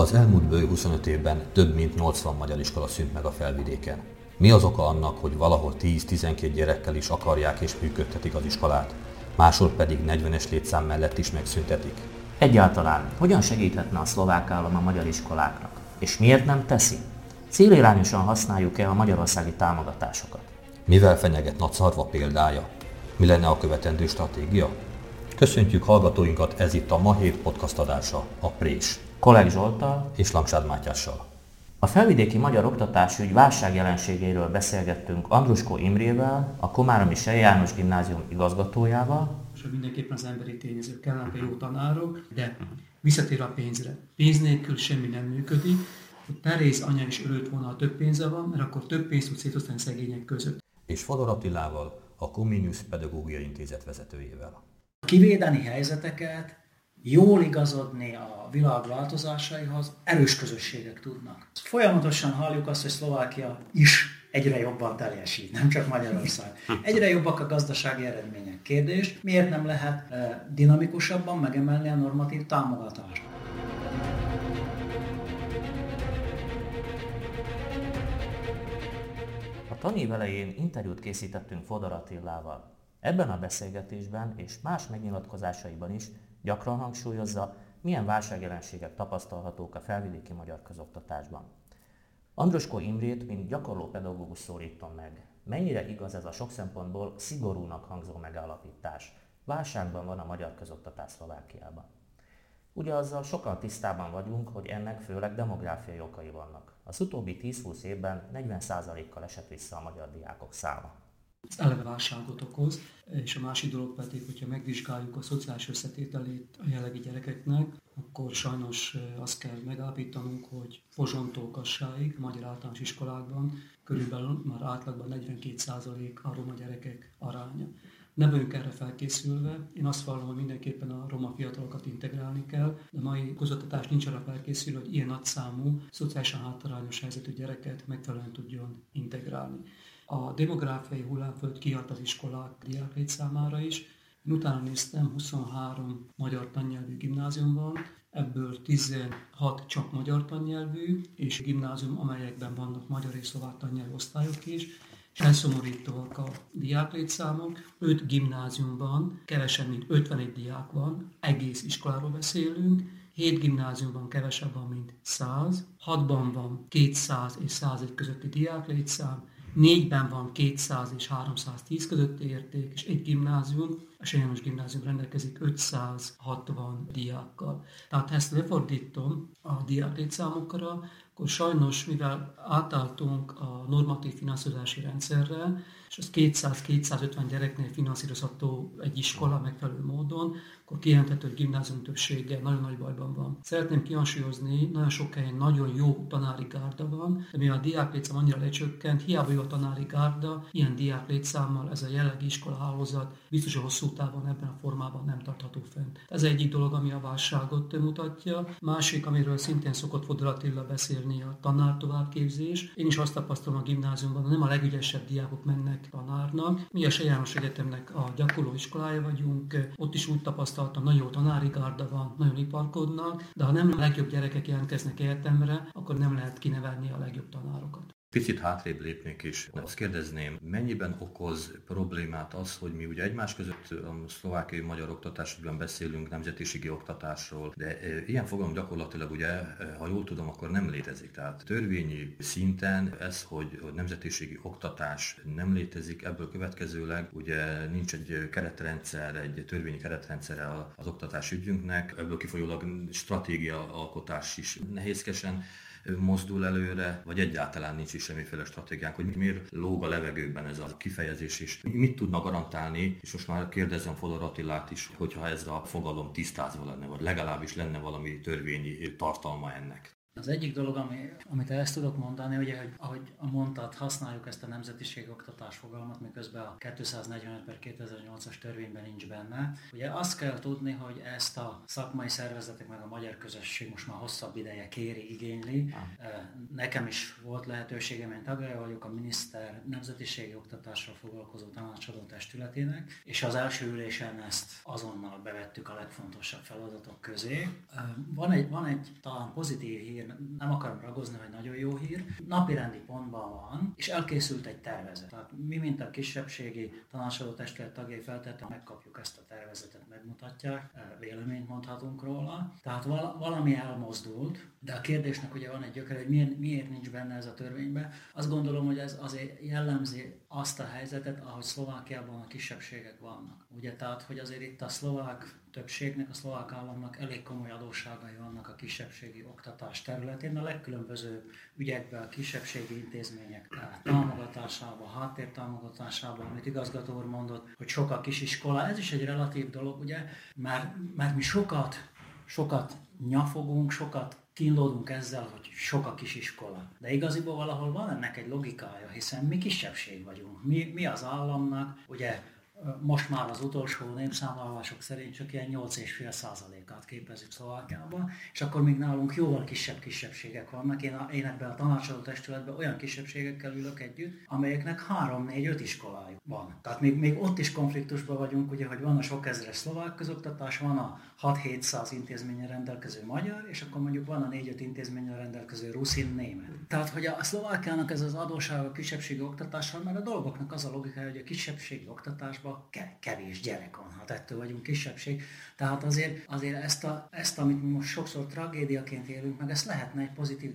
Az elmúlt bő 25 évben több mint 80 magyar iskola szűnt meg a felvidéken. Mi az oka annak, hogy valahol 10-12 gyerekkel is akarják és működtetik az iskolát, máshol pedig 40-es létszám mellett is megszüntetik? Egyáltalán, hogyan segíthetne a szlovák állam a magyar iskoláknak? És miért nem teszi? Célirányosan használjuk-e a magyarországi támogatásokat? Mivel fenyeget Nagyszarva példája? Mi lenne a követendő stratégia? Köszöntjük hallgatóinkat, ez itt a Ma Hét podcast adása, a Prés. Kolleg Zsoltal és Lamsád Mátyással. A felvidéki magyar oktatásügy válságjelenségéről beszélgettünk Andruskó Imrével, a Komáromi Sej János Gimnázium igazgatójával. És mindenképpen az emberi tényezők kellene jó tanárok, de visszatér a pénzre. Pénz nélkül semmi nem működik. Teréz anya is örült volna, ha több pénze van, mert akkor több pénzt tud szétosztani szegények között. És Fodor Attilával, a Comenius Pedagógiai Intézet vezetőjével. Kivédeni helyzeteket, jól igazodni a világ változásaihoz erős közösségek tudnak. Folyamatosan halljuk azt, hogy Szlovákia is egyre jobban teljesít, nem csak Magyarország. Egyre jobbak a gazdasági eredmények. Kérdés, miért nem lehet eh, dinamikusabban megemelni a normatív támogatást? A tanév elején interjút készítettünk Fodor Attilával. Ebben a beszélgetésben és más megnyilatkozásaiban is gyakran hangsúlyozza, milyen válságjelenségek tapasztalhatók a felvidéki magyar közoktatásban. Androskó Imrét, mint gyakorló pedagógus szólítom meg. Mennyire igaz ez a sok szempontból szigorúnak hangzó megállapítás? Válságban van a magyar közoktatás Szlovákiában. Ugye azzal sokan tisztában vagyunk, hogy ennek főleg demográfiai okai vannak. Az utóbbi 10-20 évben 40%-kal esett vissza a magyar diákok száma. Ez eleve válságot okoz, és a másik dolog pedig, hogyha megvizsgáljuk a szociális összetételét a jelenlegi gyerekeknek, akkor sajnos azt kell megállapítanunk, hogy Pozsontól Kassáig, magyar általános iskolákban körülbelül már átlagban 42% a roma gyerekek aránya. Nem vagyunk erre felkészülve. Én azt vallom, hogy mindenképpen a roma fiatalokat integrálni kell, de a mai közoktatás nincs arra felkészülve, hogy ilyen nagy számú, szociálisan hátrányos helyzetű gyereket megfelelően tudjon integrálni. A demográfiai hullámföld kihat az iskolák diákét számára is. Én utána néztem, 23 magyar tannyelvű gimnázium van, ebből 16 csak magyar tannyelvű, és gimnázium, amelyekben vannak magyar és szlovák tannyelvű osztályok is, és elszomorítóak a diáklétszámok. 5 gimnáziumban kevesebb, mint 51 diák van, egész iskoláról beszélünk, 7 gimnáziumban kevesebb van, mint 100, 6-ban van 200 és 101 közötti diáklétszám, Négyben van 200 és 310 közötti érték, és egy gimnázium, a Sejjános Gimnázium rendelkezik 560 diákkal. Tehát ha ezt lefordítom a diák létszámokra, akkor sajnos, mivel átálltunk a normatív finanszírozási rendszerre, és az 200-250 gyereknél finanszírozható egy iskola megfelelő módon, akkor kijelenthető, hogy gimnázium többsége nagyon nagy bajban van. Szeretném kihangsúlyozni, nagyon sok helyen nagyon jó tanári gárda van, de mivel a diák létszám annyira lecsökkent, hiába jó a tanári gárda, ilyen diák ez a jelenlegi iskolahálózat biztos, hogy hosszú távon ebben a formában nem tartható fent. Ez egyik dolog, ami a válságot mutatja. Másik, amiről szintén szokott Fodor Attila beszélni, a tanár továbbképzés. Én is azt tapasztalom a gimnáziumban, nem a legügyesebb diákok mennek tanárnak. Mi a Sejános Egyetemnek a gyakorló iskolája vagyunk, ott is úgy tapasztalom, tapasztaltam, nagyon jó tanári gárda van, nagyon iparkodnak, de ha nem a legjobb gyerekek jelentkeznek egyetemre, akkor nem lehet kinevelni a legjobb tanárokat. Picit hátrébb lépnék is. Azt kérdezném, mennyiben okoz problémát az, hogy mi ugye egymás között a szlovákiai magyar oktatásban beszélünk nemzetiségi oktatásról, de e, ilyen fogalom gyakorlatilag ugye, e, ha jól tudom, akkor nem létezik. Tehát törvényi szinten ez, hogy nemzetiségi oktatás nem létezik, ebből következőleg ugye nincs egy keretrendszer, egy törvényi keretrendszer az oktatás ügyünknek, ebből kifolyólag stratégia alkotás is nehézkesen mozdul előre, vagy egyáltalán nincs is semmiféle stratégiánk, hogy miért lóg a levegőben ez a kifejezés, és mit tudna garantálni, és most már kérdezem Fodor Attilát is, hogyha ez a fogalom tisztázva lenne, vagy legalábbis lenne valami törvényi tartalma ennek. Az egyik dolog, ami, amit ezt tudok mondani, ugye, hogy ahogy mondtad, használjuk ezt a nemzetiség oktatás fogalmat, miközben a 245 per 2008-as törvényben nincs benne. Ugye azt kell tudni, hogy ezt a szakmai szervezetek meg a magyar közösség most már hosszabb ideje kéri, igényli. Nekem is volt lehetőségem, én tagja vagyok a miniszter nemzetiségi oktatással foglalkozó tanácsadó testületének, és az első ülésen ezt azonnal bevettük a legfontosabb feladatok közé. Van egy, van egy talán pozitív hír, nem akarom ragozni, hogy nagyon jó hír. Napirendi pontban van, és elkészült egy tervezet. Tehát mi, mint a kisebbségi tanácsadó testület tagjai feltétlenül megkapjuk ezt a tervezetet, megmutatják, véleményt mondhatunk róla. Tehát valami elmozdult, de a kérdésnek ugye van egy gyökere, hogy miért, miért nincs benne ez a törvényben. Azt gondolom, hogy ez azért jellemzi azt a helyzetet, ahogy Szlovákiában a kisebbségek vannak. Ugye, tehát, hogy azért itt a szlovák többségnek, a szlovák államnak elég komoly adósságai vannak a kisebbségi oktatás területén, a legkülönbözőbb ügyekben a kisebbségi intézmények támogatásában, háttértámogatásában, amit igazgató úr mondott, hogy sok a kisiskola, ez is egy relatív dolog, ugye, mert, mert mi sokat, sokat nyafogunk, sokat kínlódunk ezzel, hogy sok a kisiskola. De igaziból valahol van ennek egy logikája, hiszen mi kisebbség vagyunk. Mi, mi az államnak, ugye most már az utolsó népszámlálások szerint csak ilyen 8,5%-át képezik Szlovákiában, és akkor még nálunk jóval kisebb kisebbségek vannak. Én, a, én ebben a tanácsadó testületben olyan kisebbségekkel ülök együtt, amelyeknek 3-4-5 iskolájuk van. Tehát még, még ott is konfliktusban vagyunk, ugye, hogy van a sok ezeres szlovák közoktatás, van a 6-700 intézményen rendelkező magyar, és akkor mondjuk van a 4-5 intézményen rendelkező ruszin német. Tehát, hogy a Szlovákiának ez az adóság a kisebbségi oktatással, mert a dolgoknak az a logika, hogy a kisebbségi oktatásban kevés gyerek van, ha ettől vagyunk kisebbség. Tehát azért, azért ezt, a, ezt, amit mi most sokszor tragédiaként élünk meg, ezt lehetne egy pozitív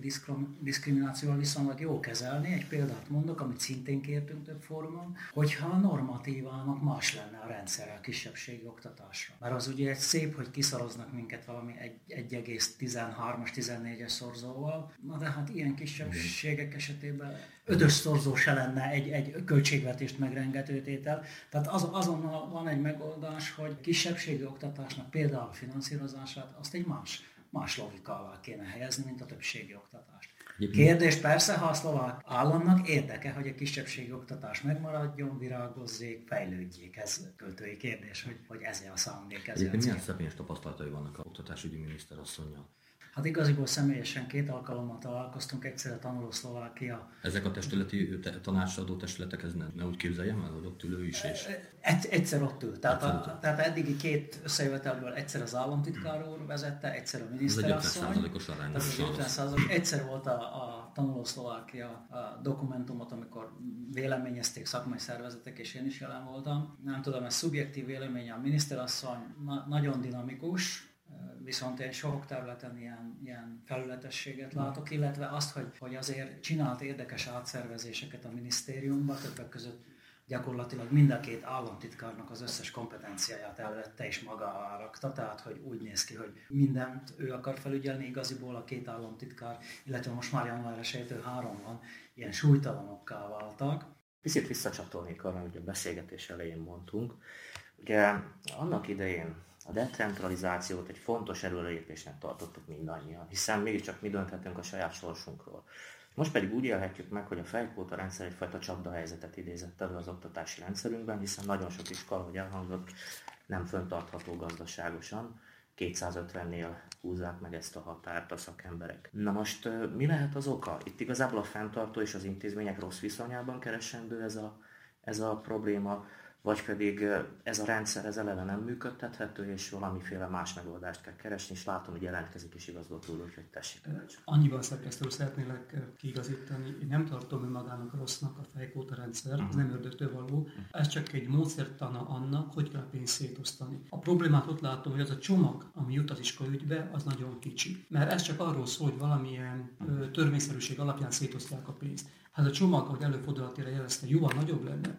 diszkriminációval viszonylag jó kezelni. Egy példát mondok, amit szintén kértünk több fórumon, hogyha a normatívának más lenne a rendszer a kisebbségi oktatásra. Mert az ugye egy szép, hogy kiszoroznak minket valami 1,13-as, 14-es szorzóval, na de hát ilyen kisebbségek esetében ötös szorzó se lenne egy, egy költségvetést megrengető tétel. Tehát az, azonnal van egy megoldás, hogy kisebbségi oktatásnak például a finanszírozását azt egy más, más logika alá kéne helyezni, mint a többségi oktatást. Kérdés persze, ha a szlovák államnak érdeke, hogy a kisebbségi oktatás megmaradjon, virágozzék, fejlődjék. Ez költői kérdés, hogy, hogy ez a szándék. Ez Egyébként milyen személyes tapasztalatai vannak a oktatásügyi miniszter asszonynal? Hát igaziból személyesen két alkalommal találkoztunk, egyszer a tanuló Szlovákia. Ezek a testületi te, tanácsadó testületek, ez ne, ne úgy képzeljem el, hogy ott ülő is? És... Egy, egyszer ott ült. Tehát, a, tehát eddigi két összejövetelből egyszer az államtitkár úr vezette, egyszer a miniszterasszony. Ez egy arány. Tehát 50 Egyszer volt a, a tanuló Szlovákia a dokumentumot, amikor véleményezték szakmai szervezetek, és én is jelen voltam. Nem tudom, ez szubjektív véleménye a miniszterasszony, na, nagyon dinamikus, viszont én sok területen ilyen, ilyen felületességet látok, illetve azt, hogy, hogy azért csinált érdekes átszervezéseket a minisztériumban, többek között gyakorlatilag mind a két államtitkárnak az összes kompetenciáját elvette és maga rakta, tehát hogy úgy néz ki, hogy mindent ő akar felügyelni, igaziból a két államtitkár, illetve most már január 1 három van, ilyen súlytalanokká váltak. Picit visszacsatolnék arra, amit a beszélgetés elején mondtunk. Ugye annak idején a decentralizációt egy fontos előrelépésnek tartottuk mindannyian, hiszen mégiscsak mi dönthetünk a saját sorsunkról. Most pedig úgy élhetjük meg, hogy a fejkóta rendszer egyfajta csapdahelyzetet idézett elő az oktatási rendszerünkben, hiszen nagyon sok iskola, hogy elhangzott, nem föntartható gazdaságosan. 250-nél húzzák meg ezt a határt a szakemberek. Na most mi lehet az oka? Itt igazából a fenntartó és az intézmények rossz viszonyában keresendő ez a, ez a probléma, vagy pedig ez a rendszer ez eleve nem működtethető, és valamiféle más megoldást kell keresni, és látom, hogy jelentkezik is igazgató úr, hogy tessék. Annyiban szerkesztő szeretnélek kiigazítani, én nem tartom önmagának rossznak a fejkóta rendszer, uh-huh. nem ördögtől való, ez csak egy módszertana annak, hogy kell pénzt szétosztani. A problémát ott látom, hogy az a csomag, ami jut az iskolaügybe, az nagyon kicsi. Mert ez csak arról szól, hogy valamilyen uh-huh. törvényszerűség alapján szétosztják a pénzt. Hát a csomag, ahogy előfordulatára jelezte, jóval nagyobb lenne,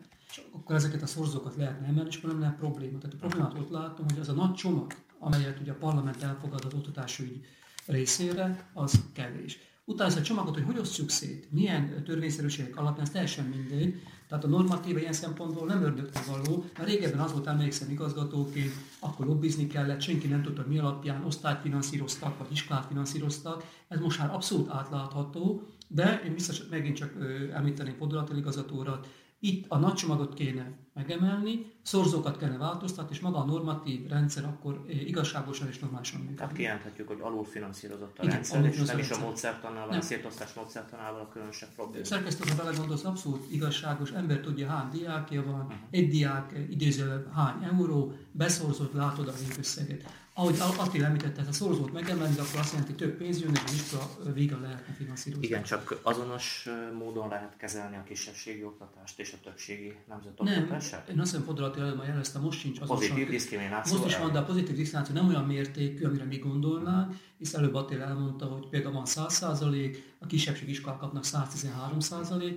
akkor ezeket a szorzókat lehetne emelni, és akkor nem lenne probléma. Tehát a problémát ott látom, hogy az a nagy csomag, amelyet ugye a parlament elfogad az oktatásügy részére, az kevés. Utána ezt a csomagot, hogy hogy osztjuk szét, milyen törvényszerűségek alapján, ez teljesen mindegy. Tehát a normatíva ilyen szempontból nem ördögtől való, mert régebben az volt, emlékszem igazgatóként, akkor lobbizni kellett, senki nem tudta, mi alapján osztályt finanszíroztak, vagy iskolát finanszíroztak. Ez most már abszolút átlátható, de én vissza megint csak említeném Podolatil igazgatórat, itt a nagy csomagot kéne megemelni, szorzókat kellene változtatni, és maga a normatív rendszer akkor igazságosan és normálisan működik. Tehát kijelenthetjük, hogy alulfinanszírozott a Igen, rendszer, és nem is a módszertannal, a szétosztás módszertanával a különösebb probléma. Szerkesztő, ha belegondolsz, abszolút igazságos, ember tudja, hány diákja van, uh-huh. egy diák idézőleg hány euró, beszorzott, látod az összeget ahogy Attila említette, ha szorzót megemelni, akkor azt jelenti, több pénz jön, és iskola végre lehetne finanszírozni. Igen, csak azonos módon lehet kezelni a kisebbségi oktatást és a többségi nemzetoktatását? Nem, én azt hiszem, Fodor Attila már jelezte, most sincs az Pozitív diszkrimináció. Most is van, de a pozitív diszkrimináció nem olyan mértékű, amire mi gondolnánk, hisz előbb Attila elmondta, hogy például van 100% a kisebbségi iskolák kapnak 113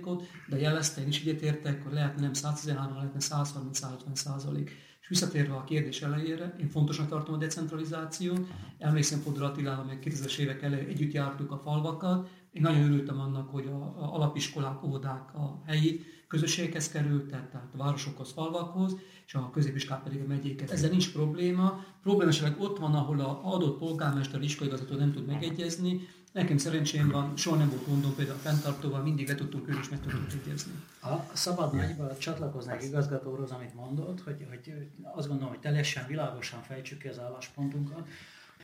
ot de jelezte, én is egyetértek, hogy lehetne nem 113, lehetne 130-150 visszatérve a kérdés elejére, én fontosnak tartom a decentralizációt. Emlékszem Fodor Attilával, még 2000-es évek elején együtt jártuk a falvakat. Én nagyon örültem annak, hogy a, a alapiskolák, óvodák a helyi közösséghez kerültek, tehát városokhoz, falvakhoz, és a középiskolák pedig a megyéket. Ezzel nincs probléma. Probléma ott van, ahol a adott polgármester, iskolaigazgató nem tud megegyezni, Nekem szerencsém van, soha nem volt gondom, például a fenntartóval mindig le tudtunk ülni és meg tudtunk egyezni. A szabad nagyba csatlakoznék igazgatóhoz, amit mondott, hogy, hogy azt gondolom, hogy teljesen világosan fejtsük ki az álláspontunkat.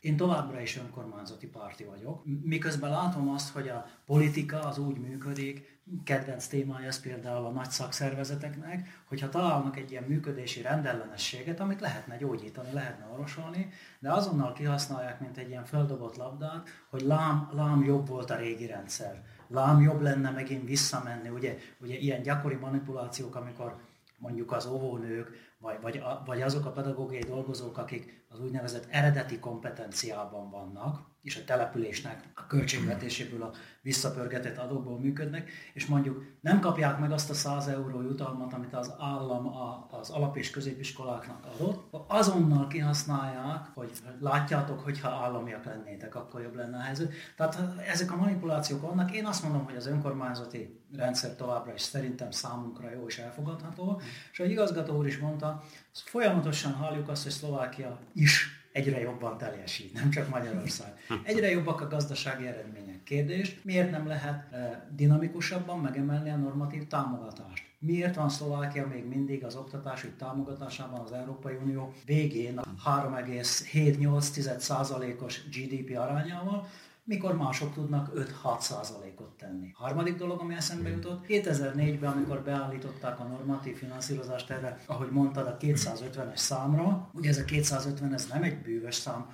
Én továbbra is önkormányzati párti vagyok, miközben látom azt, hogy a politika az úgy működik, kedvenc témája ez például a nagy szakszervezeteknek, hogyha találnak egy ilyen működési rendellenességet, amit lehetne gyógyítani, lehetne orvosolni, de azonnal kihasználják, mint egy ilyen földobott labdát, hogy lám, lám jobb volt a régi rendszer, lám jobb lenne megint visszamenni, ugye, ugye ilyen gyakori manipulációk, amikor mondjuk az óvónők vagy, vagy, vagy azok a pedagógiai dolgozók, akik az úgynevezett eredeti kompetenciában vannak, és a településnek a költségvetéséből a visszapörgetett adókból működnek, és mondjuk nem kapják meg azt a 100 euró jutalmat, amit az állam az alap- és középiskoláknak adott, azonnal kihasználják, hogy látjátok, hogy ha államiak lennétek, akkor jobb lenne a helyzet. Tehát ezek a manipulációk vannak. Én azt mondom, hogy az önkormányzati rendszer továbbra is szerintem számunkra jó és elfogadható. És a igazgató úr is mondta, folyamatosan halljuk azt, hogy Szlovákia is egyre jobban teljesít, nem csak Magyarország. Egyre jobbak a gazdasági eredmények. Kérdés, miért nem lehet eh, dinamikusabban megemelni a normatív támogatást? Miért van Szlovákia még mindig az oktatási támogatásában az Európai Unió végén 3,7-8%-os GDP arányával, mikor mások tudnak 5-6 százalékot tenni. Harmadik dolog, ami eszembe jutott, 2004-ben, amikor beállították a normatív finanszírozást erre, ahogy mondtad, a 250-es számra, ugye ez a 250 ez nem egy bűvös szám,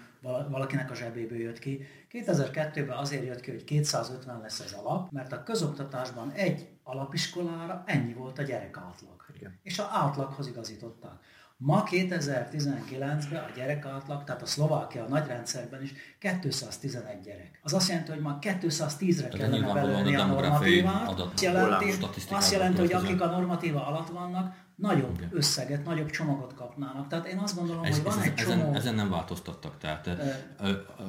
valakinek a zsebéből jött ki. 2002-ben azért jött ki, hogy 250 lesz az alap, mert a közoktatásban egy alapiskolára ennyi volt a gyerek átlag. Igen. És a átlaghoz igazították. Ma 2019-ben a gyerek átlag, tehát a Szlovákia a nagy rendszerben is 211 gyerek. Az azt jelenti, hogy ma 210-re kellene belőni a normatívát. Azt jelenti, azt jelenti, hogy akik a normatíva alatt vannak, nagyobb okay. összeget, nagyobb csomagot kapnának. Tehát én azt gondolom, ez, hogy van ez, egy ezen, csomó... Ezen nem változtattak. Tehát e...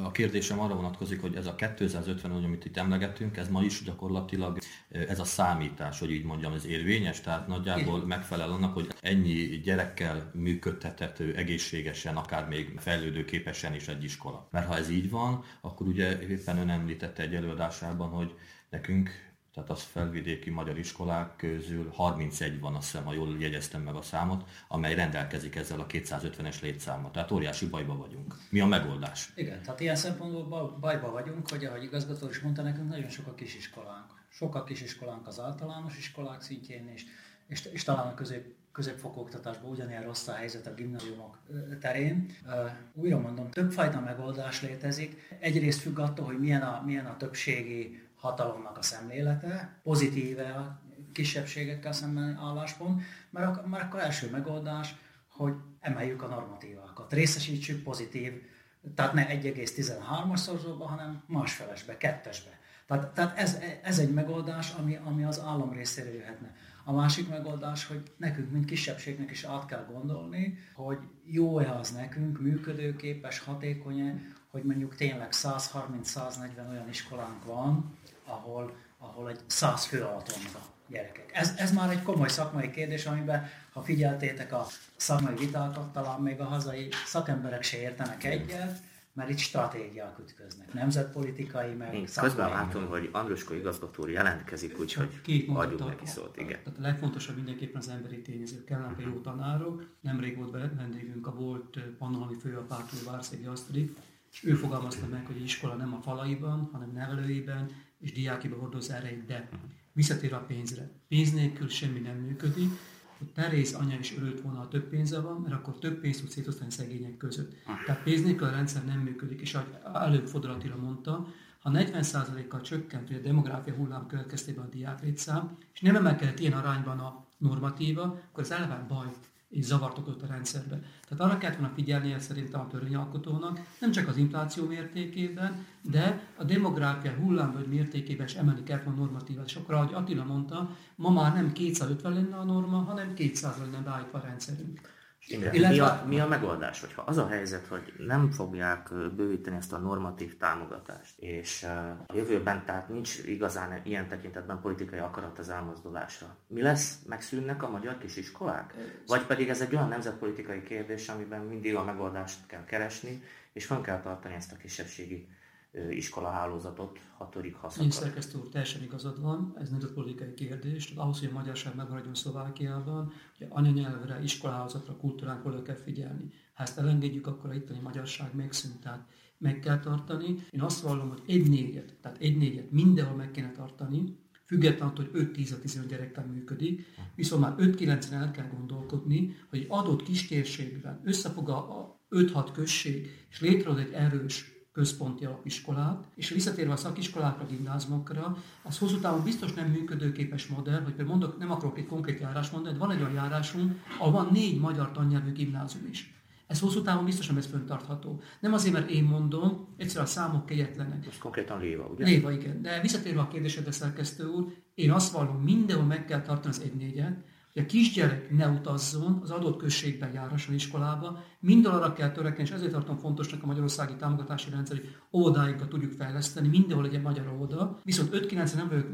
a kérdésem arra vonatkozik, hogy ez a 250, amit itt emlegettünk, ez ma is gyakorlatilag ez a számítás, hogy így mondjam, ez érvényes, tehát nagyjából Igen. megfelel annak, hogy ennyi gyerekkel működtethető egészségesen, akár még fejlődőképesen is egy iskola. Mert ha ez így van, akkor ugye éppen ön említette egy előadásában, hogy nekünk tehát az felvidéki magyar iskolák közül 31 van, azt hiszem, ha jól jegyeztem meg a számot, amely rendelkezik ezzel a 250-es létszámmal. Tehát óriási bajba vagyunk. Mi a megoldás? Igen, tehát ilyen szempontból bajba vagyunk, hogy ahogy igazgató is mondta nekünk, nagyon sok a kisiskolánk. Sok a kisiskolánk az általános iskolák szintjén is, és, és talán a közép, középfokú oktatásban ugyanilyen rossz a helyzet a gimnáziumok terén. Újra mondom, többfajta megoldás létezik. Egyrészt függ attól, hogy milyen a, milyen a többségi hatalomnak a szemlélete, pozitíve a kisebbségekkel szemben álláspont, mert, mert akkor első megoldás, hogy emeljük a normatívákat, részesítsük pozitív, tehát ne 1,13-as szorzóba, hanem másfelesbe, kettesbe. Tehát, tehát ez, ez egy megoldás, ami, ami az állam részéről jöhetne. A másik megoldás, hogy nekünk, mint kisebbségnek is át kell gondolni, hogy jó-e az nekünk, működőképes, hatékony -e, hogy mondjuk tényleg 130-140 olyan iskolánk van, ahol, ahol egy száz fő alatt vannak a gyerekek. Ez, ez már egy komoly szakmai kérdés, amiben, ha figyeltétek a szakmai vitákat, talán még a hazai szakemberek se értenek egyet, mert itt stratégiák ütköznek, nemzetpolitikai, meg Én közben látom, hogy Andrusko igazgató úr jelentkezik, úgyhogy adjuk neki szót. Igen. Tehát a legfontosabb mindenképpen az emberi tényező. Kellenek jó tanárok. Nemrég volt vendégünk a volt Pannonhalmi főapától, Várszegi Asztrik, és ő fogalmazta meg, hogy iskola nem a falaiban, hanem nevelőiben, és diákiba hordoz erejét, de visszatér a pénzre. Pénz nélkül semmi nem működik, hogy Terész anya is örült volna, ha több pénze van, mert akkor több pénzt tud szétosztani szegények között. Tehát pénz nélkül a rendszer nem működik, és ahogy előbb Fodor Attila mondta, ha 40%-kal csökkent a demográfia hullám következtében a diáklétszám, és nem emelkedett ilyen arányban a normatíva, akkor ez eleve baj és zavart okozott a rendszerbe. Tehát arra kellett volna figyelnie szerintem a törvényalkotónak, nem csak az infláció mértékében, de a demográfia hullámvölgy mértékében is emelni kellett volna normatívát. És akkor, ahogy Attila mondta, ma már nem 250 lenne a norma, hanem 200 lenne beállítva a rendszerünk. Illetve... mi, a, mi a megoldás, hogyha az a helyzet, hogy nem fogják bővíteni ezt a normatív támogatást, és a jövőben tehát nincs igazán ilyen tekintetben politikai akarat az elmozdulásra. Mi lesz? Megszűnnek a magyar kisiskolák? Vagy pedig ez egy olyan nemzetpolitikai kérdés, amiben mindig a megoldást kell keresni, és fönn kell tartani ezt a kisebbségi iskolahálózatot hatodik haszakad. Nincs szerkesztő úr, teljesen igazad van, ez nem a politikai kérdés. Tehát ahhoz, hogy a magyarság megmaradjon Szlovákiában, hogy anyanyelvre, iskolahálózatra, kultúránkra oda kell figyelni. Ha ezt elengedjük, akkor a itteni magyarság megszűnt, tehát meg kell tartani. Én azt vallom, hogy egy négyet, tehát egy négyet mindenhol meg kéne tartani, függetlenül attól, hogy 5-10-15 gyerekkel működik, viszont már 5-9-en el kell gondolkodni, hogy egy adott kis térségben összefog a 5-6 község, és létrehoz egy erős központi alapiskolát, és visszatérve a szakiskolákra, gimnáziumokra, az hosszú távon biztos nem működőképes modell, hogy például mondok, nem akarok egy konkrét járás mondani, de van egy olyan járásunk, ahol van négy magyar tannyelvű gimnázium is. Ez hosszú távon biztos nem ez föntartható. Nem azért, mert én mondom, egyszerűen a számok kegyetlenek. Ez konkrétan léva, ugye? Léva, igen. De visszatérve a kérdésedre, szerkesztő úr, én azt vallom, mindenhol meg kell tartani az egy négyet, hogy a kisgyerek ne utazzon az adott községben járasson iskolába, minden arra kell törekedni, és ezért tartom fontosnak a magyarországi támogatási rendszer, hogy óvodáinkat tudjuk fejleszteni, mindenhol legyen magyar óvoda, viszont 5-9 nem vagyok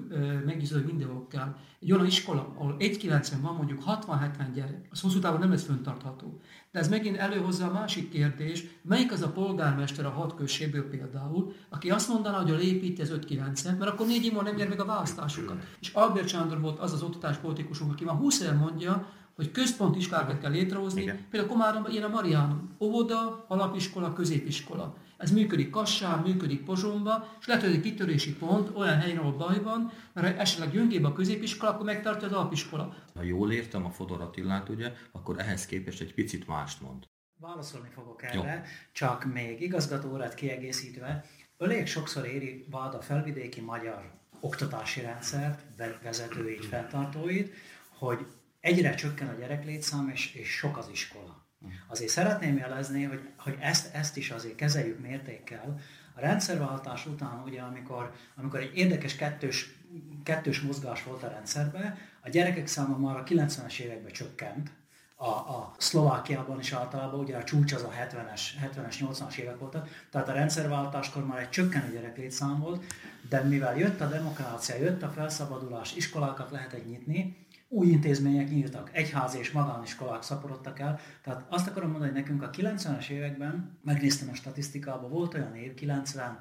meggyőződve, hogy mindenhol kell. Egy olyan iskola, ahol 1-90 van mondjuk 60-70 gyerek, az hosszú távon nem lesz föntartható. De ez megint előhozza a másik kérdés, melyik az a polgármester a hat községből például, aki azt mondaná, hogy a építi az 5-9 mert akkor négy év nem nyer meg a választásukat. És Albert Sándor volt az az oktatáspolitikusunk, aki már 20 éve mondja, hogy központi iskolákat kell létrehozni. Igen. Például Komáromban ilyen a Mariánum. Óvoda, alapiskola, középiskola. Ez működik Kassán, működik Pozsomba, és lehet, hogy egy kitörési pont olyan helyen, ahol baj van, mert ha esetleg gyöngébb a középiskola, akkor megtartja az alapiskola. Ha jól értem a Fodor Attilát, ugye, akkor ehhez képest egy picit mást mond. Válaszolni fogok erre, Jó. csak még igazgatórat kiegészítve, elég sokszor éri vád a felvidéki magyar oktatási rendszert, vezetőit, fenntartóit, hogy egyre csökken a gyereklétszám, és, és sok az iskola. Azért szeretném jelezni, hogy, hogy ezt, ezt is azért kezeljük mértékkel. A rendszerváltás után, ugye, amikor, amikor egy érdekes kettős, kettős mozgás volt a rendszerben, a gyerekek száma már a 90-es években csökkent, a, a Szlovákiában is általában, ugye a csúcs az a 70-es, 70-es, 80-as évek voltak, tehát a rendszerváltáskor már egy csökkenő gyereklétszám volt, de mivel jött a demokrácia, jött a felszabadulás, iskolákat lehetett nyitni, új intézmények nyíltak, egyházi és magániskolák szaporodtak el. Tehát azt akarom mondani, hogy nekünk a 90-es években, megnéztem a statisztikában, volt olyan év, 90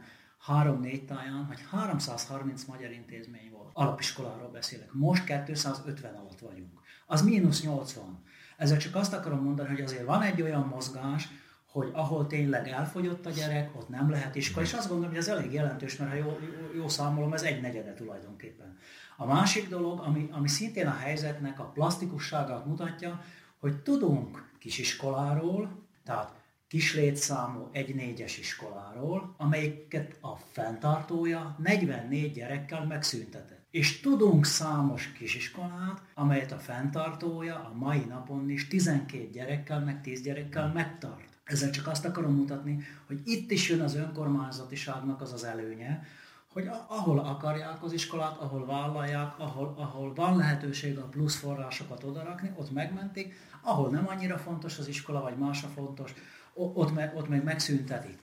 3-4 táján, hogy 330 magyar intézmény volt. Alapiskoláról beszélek. Most 250 alatt vagyunk. Az mínusz 80. Ezzel csak azt akarom mondani, hogy azért van egy olyan mozgás, hogy ahol tényleg elfogyott a gyerek, ott nem lehet iskola, és azt gondolom, hogy ez elég jelentős, mert ha jó, jó, jó számolom, ez egy negyede tulajdonképpen. A másik dolog, ami, ami szintén a helyzetnek a plastikusságát mutatja, hogy tudunk kisiskoláról, tehát kislétszámú egy négyes iskoláról, amelyiket a fenntartója 44 gyerekkel megszüntetett. És tudunk számos kisiskolát, amelyet a fenntartója a mai napon is 12 gyerekkel, meg 10 gyerekkel megtart. Ezzel csak azt akarom mutatni, hogy itt is jön az önkormányzatiságnak az az előnye, hogy ahol akarják az iskolát, ahol vállalják, ahol, ahol van lehetőség a plusz forrásokat odarakni, ott megmentik, ahol nem annyira fontos az iskola, vagy másra fontos, ott meg, ott meg megszüntetik.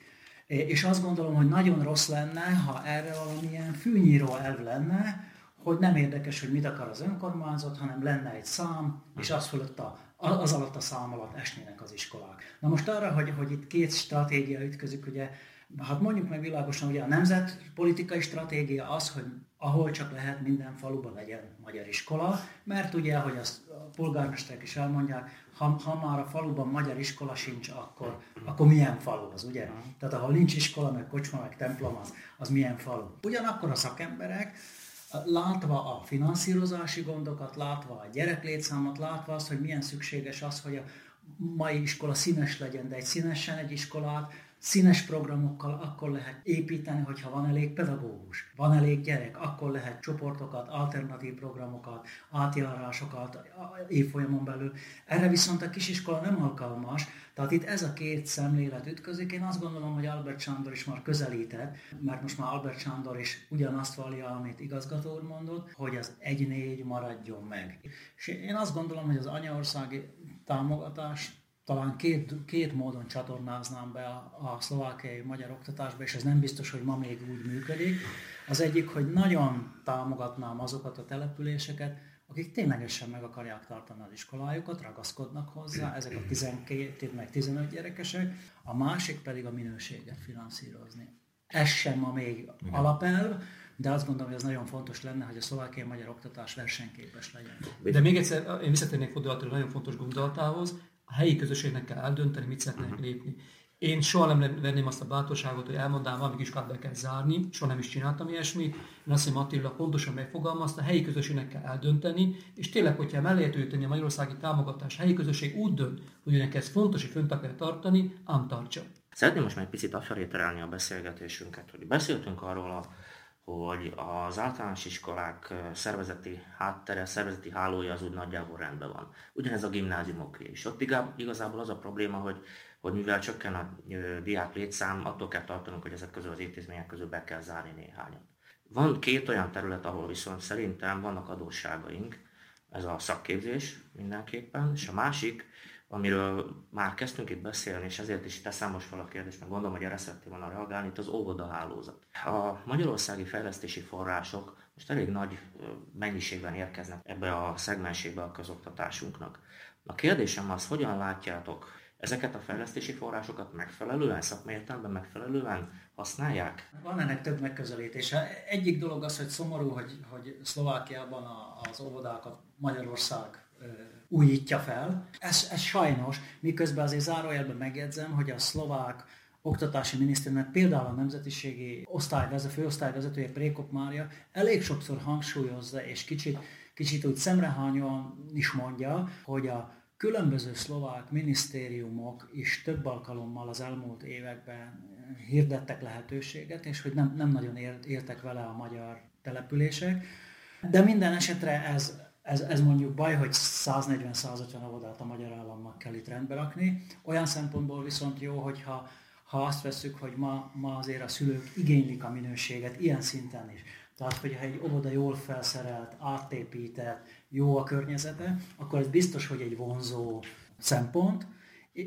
És azt gondolom, hogy nagyon rossz lenne, ha erre valamilyen fűnyíró elv lenne, hogy nem érdekes, hogy mit akar az önkormányzat, hanem lenne egy szám, és az fölött a, az alatt a szám alatt esnének az iskolák. Na most arra, hogy, hogy itt két stratégia ütközik, ugye, hát mondjuk meg világosan, ugye a nemzetpolitikai stratégia az, hogy ahol csak lehet minden faluban legyen magyar iskola, mert ugye, ahogy azt a polgármesterek is elmondják, ha, ha már a faluban magyar iskola sincs, akkor, akkor milyen falu az, ugye? Tehát ahol nincs iskola, meg kocsma, meg templom, az, az milyen falu. Ugyanakkor a szakemberek látva a finanszírozási gondokat, látva a gyereklétszámot, látva azt, hogy milyen szükséges az, hogy a mai iskola színes legyen, de egy színesen egy iskolát színes programokkal akkor lehet építeni, hogyha van elég pedagógus, van elég gyerek, akkor lehet csoportokat, alternatív programokat, átjárásokat évfolyamon belül. Erre viszont a kisiskola nem alkalmas, tehát itt ez a két szemlélet ütközik. Én azt gondolom, hogy Albert Sándor is már közelített, mert most már Albert Sándor is ugyanazt vallja, amit igazgató úr mondott, hogy az egy-négy maradjon meg. És én azt gondolom, hogy az anyaországi támogatás talán két, két módon csatornáznám be a, a szlovákiai magyar oktatásba, és ez nem biztos, hogy ma még úgy működik. Az egyik, hogy nagyon támogatnám azokat a településeket, akik ténylegesen meg akarják tartani az iskolájukat, ragaszkodnak hozzá, ezek a 12 meg 15 gyerekesek, a másik pedig a minőséget finanszírozni. Ez sem ma még Igen. alapelv, de azt gondolom, hogy ez nagyon fontos lenne, hogy a szlovákiai magyar oktatás versenyképes legyen. De még egyszer, én visszatérnék Fodor nagyon fontos gondolatához, a helyi közösségnek kell eldönteni, mit szeretnének uh-huh. lépni. Én soha nem venném azt a bátorságot, hogy elmondanám, amíg iskolát be kell zárni, soha nem is csináltam ilyesmit. Én azt mondom, Attila pontosan megfogalmazta, a helyi közösségnek kell eldönteni, és tényleg, hogyha mellé lehet a magyarországi támogatás, a helyi közösség úgy dönt, hogy önnek ez fontos, hogy fönt akar tartani, ám tartsa. Szeretném most már egy picit afelé terelni a beszélgetésünket, hogy beszéltünk arról a hogy az általános iskolák szervezeti háttere, szervezeti hálója az úgy nagyjából rendben van. Ugyanez a gimnáziumoké is. Ott igazából az a probléma, hogy, hogy mivel csökken a diák létszám, attól kell tartanunk, hogy ezek közül az intézmények közül be kell zárni néhányat. Van két olyan terület, ahol viszont szerintem vannak adósságaink, ez a szakképzés mindenképpen, és a másik, amiről már kezdtünk itt beszélni, és ezért is teszem most fel a kérdést, mert gondolom, hogy erre szeretném volna reagálni, itt az óvodahálózat. A magyarországi fejlesztési források most elég nagy mennyiségben érkeznek ebbe a szegmensébe a közoktatásunknak. A kérdésem az, hogyan látjátok, ezeket a fejlesztési forrásokat megfelelően, szakmai értelemben megfelelően használják? Van ennek több megközelítése. Egyik dolog az, hogy szomorú, hogy, hogy Szlovákiában az óvodákat Magyarország újítja fel. Ez, ez sajnos, miközben azért zárójelben megjegyzem, hogy a szlovák oktatási miniszternek, például a nemzetiségi osztályvezető, főosztályvezetője Prékop Mária elég sokszor hangsúlyozza, és kicsit, kicsit úgy szemrehányóan is mondja, hogy a különböző szlovák minisztériumok is több alkalommal az elmúlt években hirdettek lehetőséget, és hogy nem, nem nagyon éltek vele a magyar települések. De minden esetre ez, ez, ez mondjuk baj, hogy 140-150 óvodát a magyar államnak kell itt rendbe rakni. Olyan szempontból viszont jó, hogyha ha azt veszük, hogy ma, ma azért a szülők igénylik a minőséget ilyen szinten is. Tehát, hogyha egy óvoda jól felszerelt, átépített, jó a környezete, akkor ez biztos, hogy egy vonzó szempont,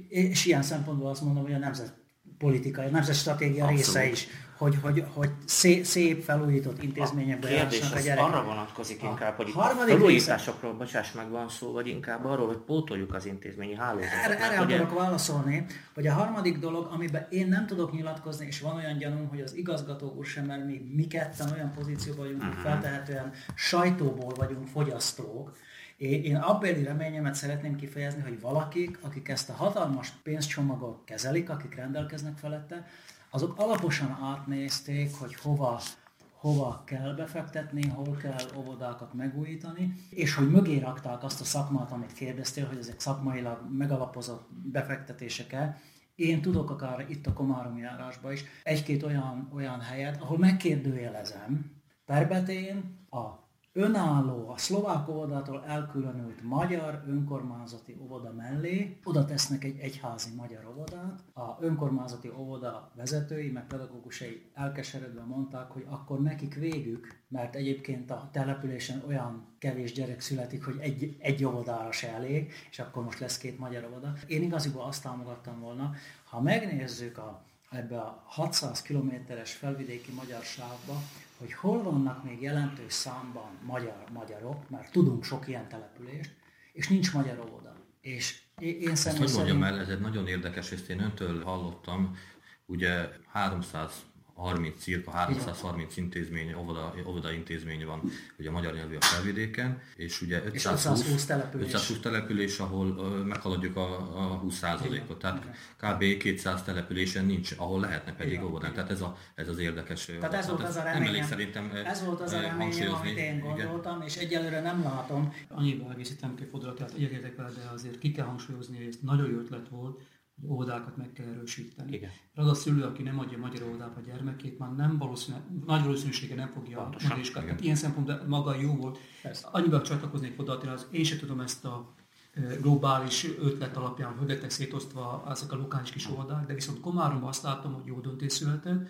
és ilyen szempontból azt mondom, hogy a nemzetpolitikai, a nemzetstratégia része is, hogy, hogy, hogy szép, szép felújított intézményekbe a kérdés a gyerekek. arra vonatkozik inkább, hogy a felújításokról, bocsáss meg van szó, vagy inkább arról, hogy pótoljuk az intézményi hálózatot. Erre, erre akarok válaszolni, hogy a harmadik dolog, amiben én nem tudok nyilatkozni, és van olyan gyanúm, hogy az igazgató úr sem, mert mi, mi ketten olyan pozícióban vagyunk, uh-huh. hogy mhm. feltehetően sajtóból vagyunk fogyasztók, én abbéli reményemet szeretném kifejezni, hogy valakik, akik ezt a hatalmas pénzcsomagot kezelik, akik rendelkeznek felette, azok alaposan átnézték, hogy hova, hova kell befektetni, hol kell óvodákat megújítani, és hogy mögé rakták azt a szakmát, amit kérdeztél, hogy ezek szakmailag megalapozott befektetések-e. Én tudok akár itt a Komárom járásban is egy-két olyan, olyan helyet, ahol megkérdőjelezem Perbetén a önálló, a szlovák óvodától elkülönült magyar önkormányzati óvoda mellé oda tesznek egy egyházi magyar óvodát. A önkormányzati óvoda vezetői, meg pedagógusai elkeseredve mondták, hogy akkor nekik végük, mert egyébként a településen olyan kevés gyerek születik, hogy egy, egy óvodára se elég, és akkor most lesz két magyar óvoda. Én igaziból azt támogattam volna, ha megnézzük a ebbe a 600 kilométeres felvidéki magyar sávba, hogy hol vannak még jelentős számban magyar magyarok, mert tudunk sok ilyen települést, és nincs magyar óvoda. És én Ezt hogy mondjam el, ez egy nagyon érdekes, ezt én öntől hallottam, ugye 300 30, cirka 330 intézmény, óvoda, óvoda intézmény van ugye a magyar nyelvű a felvidéken, és ugye 520, és 520 település. 520 település, ahol meghaladjuk a, a 20%-ot. Tehát kb. 200 településen nincs, ahol lehetne pedig óvodán. Tehát ez, a, ez az érdekes. Tehát ez volt az a reményem, szerintem ez volt az a reményem, amit én gondoltam, igen. és egyelőre nem látom. Annyival egészítem ki Fodoratát, egyetértek vele, de azért ki kell hangsúlyozni, hogy ez nagyon jó ötlet volt, óvodákat meg kell erősíteni. Igen. Az a szülő, aki nem adja magyar óvodába a gyermekét, már nem valószínű, nagy valószínűsége nem fogja megvizsgálni. Ilyen szempontból maga jó volt. Persze. Annyiban csatlakoznék oda, az én sem tudom ezt a globális ötlet alapján, hogy lettek szétosztva ezek a lokális kis óvodák, de viszont Komáromban azt látom, hogy jó döntés született,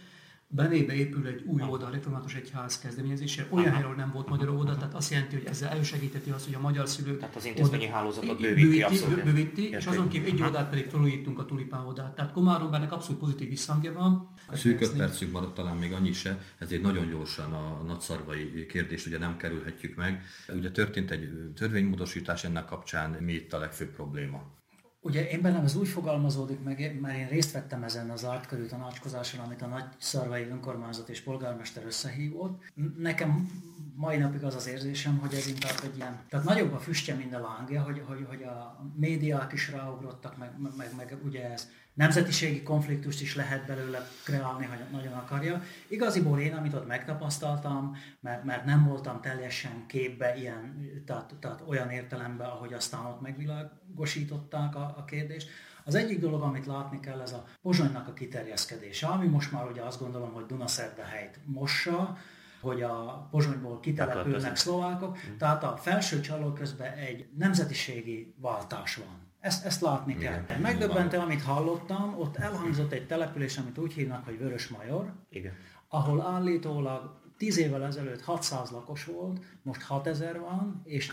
Benébe épül egy új oldal, a református egyház kezdeményezése, olyan helyről nem volt magyar oldal, tehát azt jelenti, hogy ezzel elősegíteti azt, hogy a magyar szülők... Tehát az intézményi hálózatot bővíti, bővíti, abszolút. bővíti és azon kívül egy oldalt pedig felújítunk a tulipán oldalt. Tehát Komáromban ennek abszolút pozitív visszhangja van. A szűk öt percünk maradt talán még annyi se, ezért nagyon gyorsan a nagyszarvai kérdést ugye nem kerülhetjük meg. Ugye történt egy törvénymódosítás ennek kapcsán, mi itt a legfőbb probléma? Ugye én bennem ez úgy fogalmazódik meg, mert én részt vettem ezen az ártkörű tanácskozáson, amit a nagy szarvai önkormányzat és polgármester összehívott. Nekem mai napig az az érzésem, hogy ez inkább egy ilyen, tehát nagyobb a füstje, mint a lángja, hogy, hogy, hogy a médiák is ráugrottak, meg, meg, meg ugye ez nemzetiségi konfliktust is lehet belőle kreálni, ha nagyon akarja. Igaziból én, amit ott megtapasztaltam, mert, mert nem voltam teljesen képbe ilyen, tehát, tehát olyan értelemben, ahogy aztán ott megvilágosították a, a kérdést, az egyik dolog, amit látni kell, ez a Pozsonynak a kiterjeszkedése, ami most már ugye azt gondolom, hogy Dunaszerdehelyt mossa, hogy a Pozsonyból kitelepülnek szlovákok, mm. tehát a felső csaló közben egy nemzetiségi váltás van. Ezt, ezt látni Igen. kell. Megdöbbentő, amit hallottam, ott elhangzott egy település, amit úgy hívnak, hogy Vörös Major, Igen. ahol állítólag 10 évvel ezelőtt 600 lakos volt, most 6000 van, és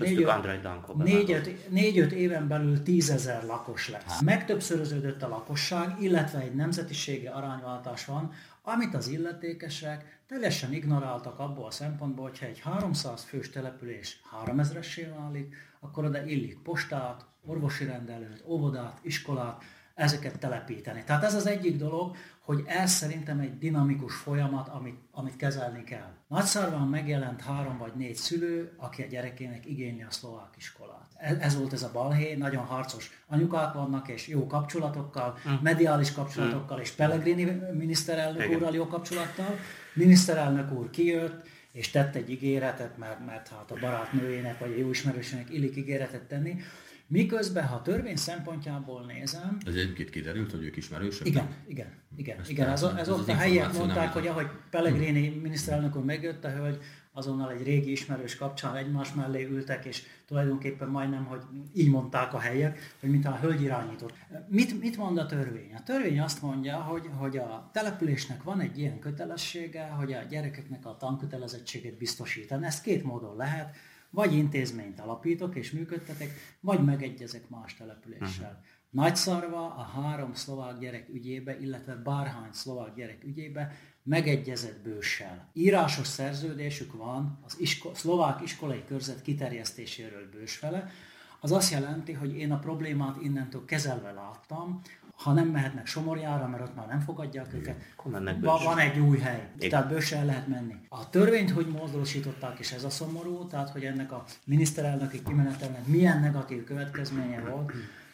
4-5 éven belül 10 ezer lakos lesz. Hát. Megtöbbszöröződött a lakosság, illetve egy nemzetiségi arányváltás van, amit az illetékesek teljesen ignoráltak abból a szempontból, hogyha egy 300 fős település 3000-essé válik, akkor oda illik postát, orvosi rendelőt, óvodát, iskolát, ezeket telepíteni. Tehát ez az egyik dolog, hogy ez szerintem egy dinamikus folyamat, amit, amit kezelni kell. Nagyszarván megjelent három vagy négy szülő, aki a gyerekének igényli a szlovák iskolát. Ez, ez volt ez a balhé, nagyon harcos anyukák vannak, és jó kapcsolatokkal, mm. mediális kapcsolatokkal, mm. és Pellegrini miniszterelnök Igen. úrral jó kapcsolattal. Miniszterelnök úr kijött, és tett egy ígéretet, mert, mert hát a barátnőjének vagy a jó ismerősének illik ígéretet tenni, Miközben, ha a törvény szempontjából nézem... Ez egyébként kiderült, hogy ők ismerősök? Igen, igen, igen. Ezt igen ez, ez, ott a helyiek mondták, hogy ahogy Pellegrini miniszterelnök úr megjött a hölgy, azonnal egy régi ismerős kapcsán egymás mellé ültek, és tulajdonképpen majdnem, hogy így mondták a helyek, hogy mint a hölgy irányított. Mit, mit mond a törvény? A törvény azt mondja, hogy, hogy a településnek van egy ilyen kötelessége, hogy a gyerekeknek a tankötelezettséget biztosítani. Ezt két módon lehet vagy intézményt alapítok és működtetek, vagy megegyezek más településsel. Uh-huh. Nagyszarva a három szlovák gyerek ügyébe, illetve bárhány szlovák gyerek ügyébe megegyezett bőssel. Írásos szerződésük van az isko- szlovák iskolai körzet kiterjesztéséről bősfele, az azt jelenti, hogy én a problémát innentől kezelve láttam, ha nem mehetnek Somorjára, mert ott már nem fogadják Igen. őket, van, van egy új hely, Igen. tehát bőse el lehet menni. A törvényt hogy módosították, és ez a szomorú, tehát hogy ennek a miniszterelnöki kimenetelnek milyen negatív következménye volt.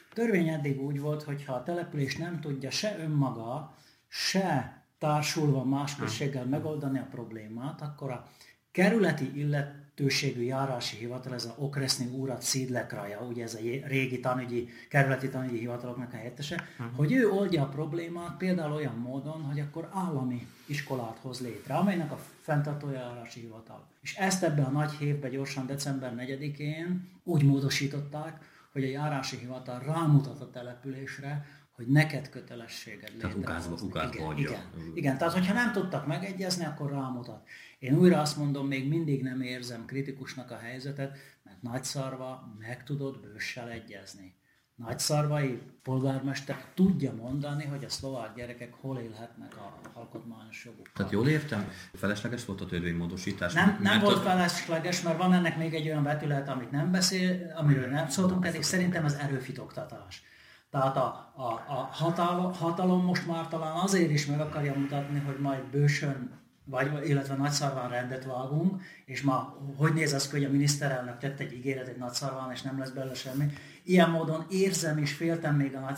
A törvény eddig úgy volt, hogy ha a település nem tudja se önmaga, se társulva más községgel megoldani a problémát, akkor a kerületi illet tőségű járási hivatal, ez a Okreszni úrat Szídlekraja, ugye ez a régi tanügyi, kerületi tanügyi hivataloknak a helyettese, uh-huh. hogy ő oldja a problémát például olyan módon, hogy akkor állami iskolát hoz létre, amelynek a fenntartó járási hivatal. És ezt ebben a nagy hévben gyorsan december 4-én úgy módosították, hogy a járási hivatal rámutat a településre, hogy neked kötelességed Tehát ukázba, ukázba igen, igen, igen, tehát hogyha nem tudtak megegyezni, akkor rámutat. Én újra azt mondom, még mindig nem érzem kritikusnak a helyzetet, mert nagyszarva meg tudod bőssel egyezni. nagyszarvai polgármester tudja mondani, hogy a szlovák gyerekek hol élhetnek a alkotmányos jogukkal. Tehát jól értem, felesleges volt a törvénymódosítás? Nem, nem volt a... felesleges, mert van ennek még egy olyan vetület, amit nem beszél, amiről nem szóltunk, pedig szerintem az erőfitoktatás. Tehát a, a, a hatalom, hatalom most már talán azért is meg akarja mutatni, hogy majd bősön vagy, illetve nagyszarván rendet vágunk, és ma hogy néz az, hogy a miniszterelnök tett egy ígéret egy nagyszarván, és nem lesz belőle semmi. Ilyen módon érzem és féltem még a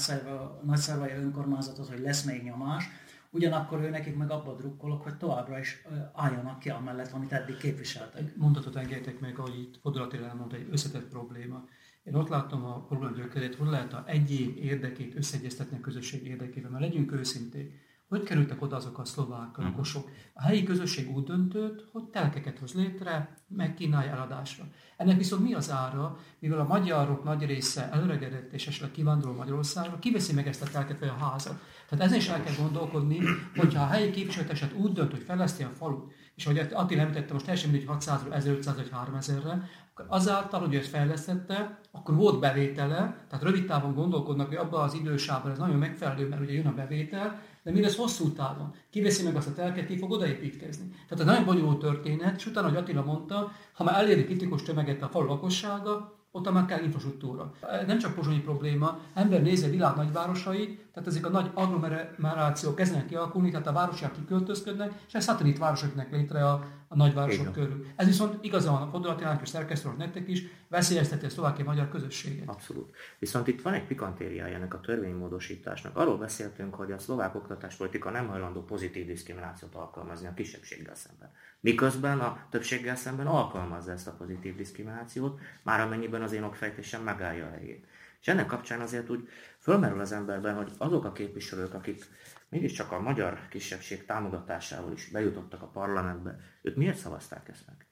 nagyszarvai önkormányzatot, hogy lesz még nyomás, ugyanakkor ő nekik meg abba drukkolok, hogy továbbra is álljanak ki amellett, amit eddig képviseltek. Mondatot engedtek meg, ahogy itt Fodor elmondta, egy összetett probléma. Én ott látom a probléma gyökerét, hogy lehet a egyén érdekét összeegyeztetni a közösség érdekével, mert legyünk őszinték hogy kerültek oda azok a szlovák mhm. lakosok? A helyi közösség úgy döntött, hogy telkeket hoz létre, meg kínálja eladásra. Ennek viszont mi az ára, mivel a magyarok nagy része előregedett és esetleg kivándorol Magyarországra, kiveszi meg ezt a telket vagy a házat. Tehát ezen is el kell gondolkodni, hogyha a helyi képviselőteset úgy dönt, hogy fejleszti a falut, és ahogy Attila említette, most teljesen mindegy 600-ról 1500 vagy 3000-re, akkor azáltal, hogy ezt fejlesztette, akkor volt bevétele, tehát rövid távon gondolkodnak, hogy abban az idősában ez nagyon megfelelő, mert ugye jön a bevétel, de mi lesz hosszú távon? Kiveszi meg azt a telket, ki fog odaépítkezni. Tehát ez nagyon bonyolult történet, és utána, hogy Attila mondta, ha már eléri kritikus tömeget a falu lakossága, ott már kell infrastruktúra. Nem csak pozsonyi probléma, ember nézi a világ nagyvárosait, tehát ezek a nagy agglomerációk kezdenek kialakulni, tehát a városok kiköltözködnek, és ez szatellit városoknak létre a, a nagyvárosok körül. Ez viszont igazán a fordulatilának és szerkesztőnek nektek is veszélyezteti a szlovákiai magyar közösséget. Abszolút. Viszont itt van egy pikantériája ennek a törvénymódosításnak. Arról beszéltünk, hogy a szlovák oktatáspolitika nem hajlandó pozitív diszkriminációt alkalmazni a kisebbséggel szemben. Miközben a többséggel szemben alkalmazza ezt a pozitív diszkriminációt, már amennyiben az én okfejtésem megállja a helyét. És ennek kapcsán azért úgy fölmerül az emberben, hogy azok a képviselők, akik mégiscsak a magyar kisebbség támogatásával is bejutottak a parlamentbe, ők miért szavazták ezt meg?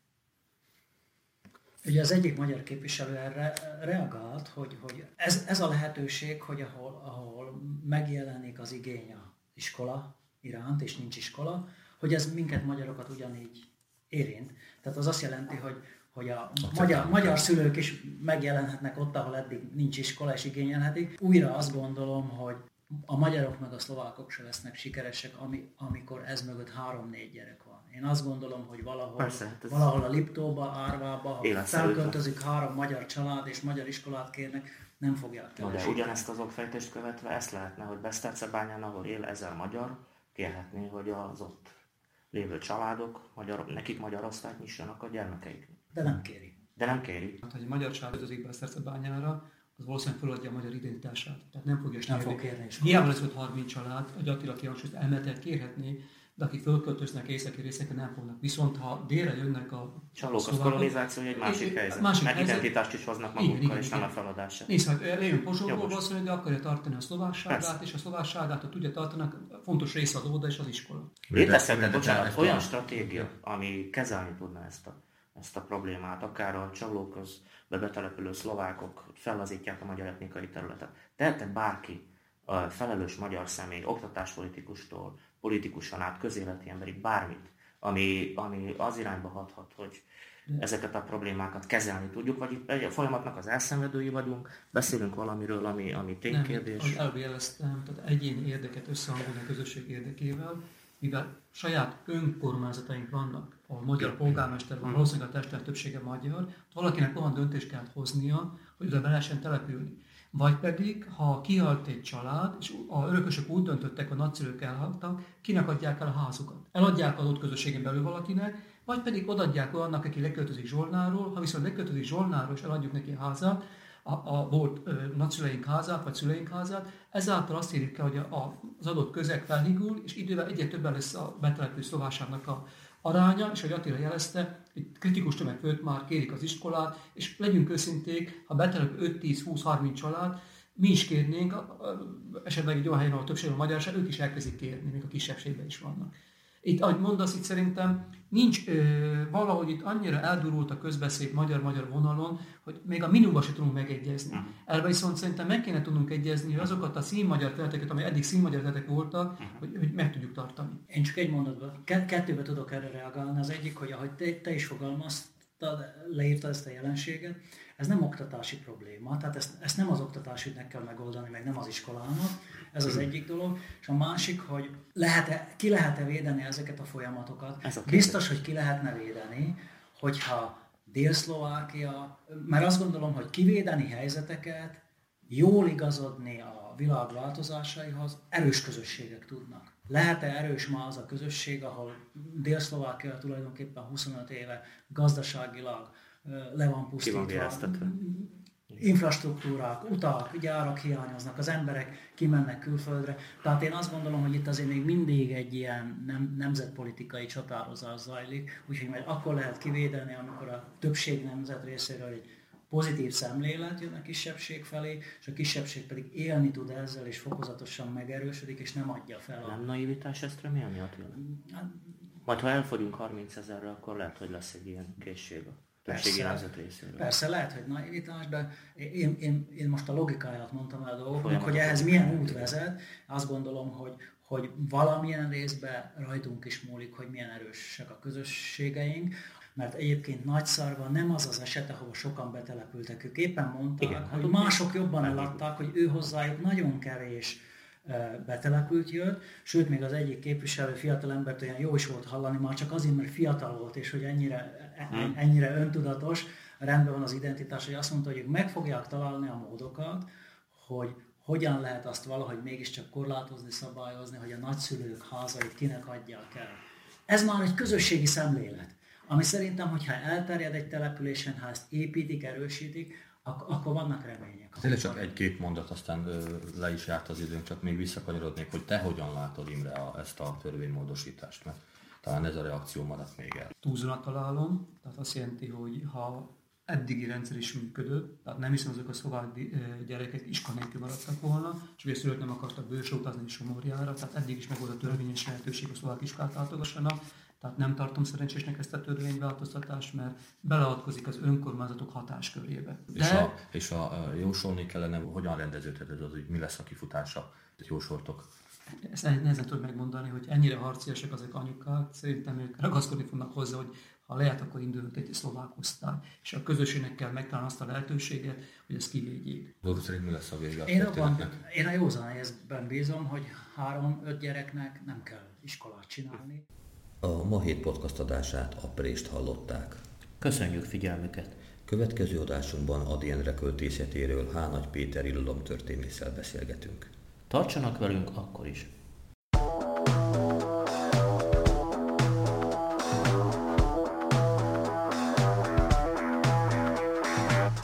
Ugye az egyik magyar képviselő erre reagált, hogy, hogy ez, ez a lehetőség, hogy ahol, ahol megjelenik az igény a iskola iránt, és nincs iskola, hogy ez minket magyarokat ugyanígy érint. Tehát az azt jelenti, hogy, hogy a magyar, magyar szülők is megjelenhetnek ott, ahol eddig nincs iskola és igényelhetik. Újra azt gondolom, hogy a magyarok meg a szlovákok se lesznek sikeresek, ami, amikor ez mögött három-négy gyerek van. Én azt gondolom, hogy valahol, Persze, hát valahol a Liptóba, Árvába, ha felköltözik három magyar család és magyar iskolát kérnek, nem fogják no, de ugyanezt az okfejtést követve ezt lehetne, hogy Besztercebányán, ahol él ezer magyar, kérhetné, hogy az ott lévő családok, magyar, nekik magyar osztályt nyissanak a gyermekeik. De nem kéri. De nem kéri. Hát, ha egy magyar család ötözik bányára, az valószínűleg feladja a magyar identitását. Tehát nem fogja nem fog kérni. Hiába lesz 30 család, a Attila kihangsúlyt elmehet kérhetni, de akik fölköltöznek északi részeken nem fognak. Viszont ha délre jönnek a Csalók, az kolonizáció egy másik helyzet. Másik Mert helyzet. identitást is hoznak magukkal, igen, igen, és igen. nem a feladását. Nézd, hát lejön Pozsonyból valószínűleg, de akarja tartani a szlovásságát, és a szlovásságát ha tudja tartani, fontos része az óvoda és az iskola. Létezhetne, bocsánat, olyan stratégia, ami kezelni tudna ezt a, ezt a problémát, akár a csalókhoz betelepülő szlovákok fellazítják a magyar etnikai területet. Tehetne bárki, a felelős magyar személy, oktatáspolitikustól, politikusan át, közéleti emberig, bármit, ami, ami az irányba hathat, hogy ezeket a problémákat kezelni tudjuk, vagy itt egy folyamatnak az elszenvedői vagyunk, beszélünk valamiről, ami, ami ténykérdés. Nem, előbb jeleztem, tehát egyéni érdeket összehangolni a közösség érdekével, mivel saját önkormányzataink vannak, ahol magyar polgármester van, valószínűleg a testület többsége magyar, valakinek olyan döntést kell hoznia, hogy oda be lehessen települni. Vagy pedig, ha kihalt egy család, és a örökösök úgy döntöttek, a nagyszülők elhaltak, kinek adják el a házukat. Eladják adott közösségen belül valakinek, vagy pedig odadják annak, aki leköltözik Zsolnáról, ha viszont leköltözik Zsolnáról, és eladjuk neki a házát, a, a volt ö, nagyszüleink házát, vagy szüleink házát, ezáltal azt érjük el, hogy a, az adott közeg felhigul, és idővel egyre többen lesz a betelepülő szlovásának a, aránya, és ahogy Attila jelezte, itt kritikus tömeg főtt már kérik az iskolát, és legyünk őszinték, ha betelepül 5-10-20-30 család, mi is kérnénk, esetleg egy olyan helyen, ahol többség a magyarság, ők is elkezdik kérni, még a kisebbségben is vannak. Itt, ahogy mondasz, itt szerintem nincs, ö, valahogy itt annyira eldurult a közbeszéd magyar-magyar vonalon, hogy még a minimumban se tudunk megegyezni. Uh-huh. Elve viszont szerintem meg kéne tudnunk egyezni, hogy azokat a színmagyar területeket, amely eddig színmagyar területek voltak, uh-huh. hogy, hogy meg tudjuk tartani. Én csak egy mondatban, kettőbe tudok erre reagálni. Az egyik, hogy ahogy te, te is fogalmaztál, leírtad, leírtad ezt a jelenséget, ez nem oktatási probléma, tehát ezt, ezt nem az oktatásügynek kell megoldani, meg nem az iskolának, ez az egyik dolog, és a másik, hogy lehet-e, ki lehet-e védeni ezeket a folyamatokat. Ez a Biztos, hogy ki lehetne védeni, hogyha Dél-Szlovákia, mert azt gondolom, hogy kivédeni helyzeteket, jól igazodni a világ változásaihoz, erős közösségek tudnak. Lehet-e erős ma az a közösség, ahol Dél-Szlovákia tulajdonképpen 25 éve gazdaságilag le van pusztítva, infrastruktúrák, utak, gyárak hiányoznak, az emberek kimennek külföldre. Tehát én azt gondolom, hogy itt azért még mindig egy ilyen nem, nemzetpolitikai csatározás zajlik, úgyhogy majd akkor lehet kivédeni, amikor a többség nemzet részéről egy pozitív szemlélet jön a kisebbség felé, és a kisebbség pedig élni tud ezzel, és fokozatosan megerősödik, és nem adja fel. A... Nem naivitás ezt remélni, Attila? Hát, Majd ha elfogyunk 30 ezerre, akkor lehet, hogy lesz egy ilyen készség a Persze, persze, lehet, hogy naivitás, de én, én, én most a logikáját mondtam el a dolgoknak, hogy ehhez milyen út vezet. Azt gondolom, hogy, hogy valamilyen részben rajtunk is múlik, hogy milyen erősek a közösségeink, mert egyébként Nagyszarva nem az az eset, ahol sokan betelepültek. Ők éppen mondták, Igen, hogy hát mások jobban eladták, hogy ő hozzájuk nagyon kevés betelepült jött, sőt még az egyik képviselő fiatal embert olyan jó is volt hallani, már csak azért, mert fiatal volt, és hogy ennyire, e, hmm. ennyire öntudatos, rendben van az identitás, hogy azt mondta, hogy ők meg fogják találni a módokat, hogy hogyan lehet azt valahogy mégiscsak korlátozni, szabályozni, hogy a nagyszülők házait kinek adják el. Ez már egy közösségi szemlélet, ami szerintem, hogyha elterjed egy településen, ha ezt építik, erősítik, ak- akkor vannak remények. Tényleg csak egy-két mondat, aztán ö, le is járt az időnk, csak még visszakanyarodnék, hogy te hogyan látod Imre a, ezt a törvénymódosítást, mert talán ez a reakció maradt még el. Túlzónak találom, tehát azt jelenti, hogy ha eddigi rendszer is működött, tehát nem hiszem azok a szlovák gyerekek iskola nélkül maradtak volna, és ugye szülők nem akartak bőső utazni Somorjára, tehát eddig is meg volt a törvényes lehetőség, a szlovák iskolát látogassanak, tehát nem tartom szerencsésnek ezt a törvényváltoztatást, mert beleadkozik az önkormányzatok hatáskörébe. De... És, a, és a, jósolni kellene, hogyan rendeződhet ez az, hogy mi lesz a kifutása, jósoltok? Ezt nehezen tudom megmondani, hogy ennyire harciasak azok anyukák, szerintem ők ragaszkodni fognak hozzá, hogy ha lehet, akkor indulunk egy szlovák osztály. És a közösségnek kell megtalálni azt a lehetőséget, hogy ezt kivédjék. Dolgok szerint mi lesz a vége a én, abban, én a józan helyzetben bízom, hogy három-öt gyereknek nem kell iskolát csinálni. A ma hét podcast adását a Prést hallották. Köszönjük figyelmüket! Következő adásunkban Adi Endre költészetéről Hánagy Péter történésszel beszélgetünk. Tartsanak velünk akkor is!